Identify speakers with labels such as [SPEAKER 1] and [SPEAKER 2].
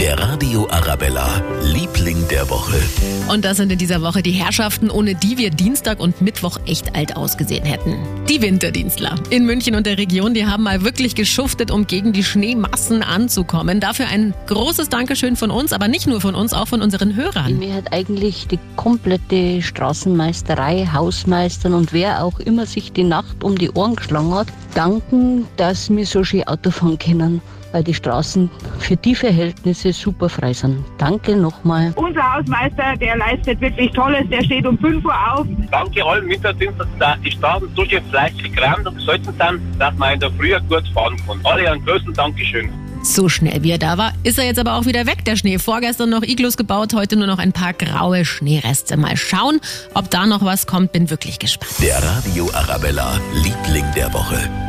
[SPEAKER 1] Der Radio Arabella, Liebling der Woche.
[SPEAKER 2] Und das sind in dieser Woche die Herrschaften, ohne die wir Dienstag und Mittwoch echt alt ausgesehen hätten. Die Winterdienstler in München und der Region, die haben mal wirklich geschuftet, um gegen die Schneemassen anzukommen. Dafür ein großes Dankeschön von uns, aber nicht nur von uns, auch von unseren Hörern.
[SPEAKER 3] Mir hat eigentlich die komplette Straßenmeisterei, Hausmeistern und wer auch immer sich die Nacht um die Ohren geschlagen hat, danken, dass wir so schön Auto fahren können weil die Straßen für die Verhältnisse super frei sind. Danke nochmal.
[SPEAKER 4] Unser Hausmeister, der leistet wirklich Tolles, der steht um 5 Uhr auf.
[SPEAKER 5] Danke allen Winterdiensten, dass die Straßen so schön fleißig geräumt und gesalzen sind, dass man in der Früh gut fahren kann. Alle einen größten Dankeschön.
[SPEAKER 2] So schnell wie er da war, ist er jetzt aber auch wieder weg, der Schnee. Vorgestern noch Iglus gebaut, heute nur noch ein paar graue Schneereste. Mal schauen, ob da noch was kommt, bin wirklich gespannt.
[SPEAKER 1] Der Radio Arabella, Liebling der Woche.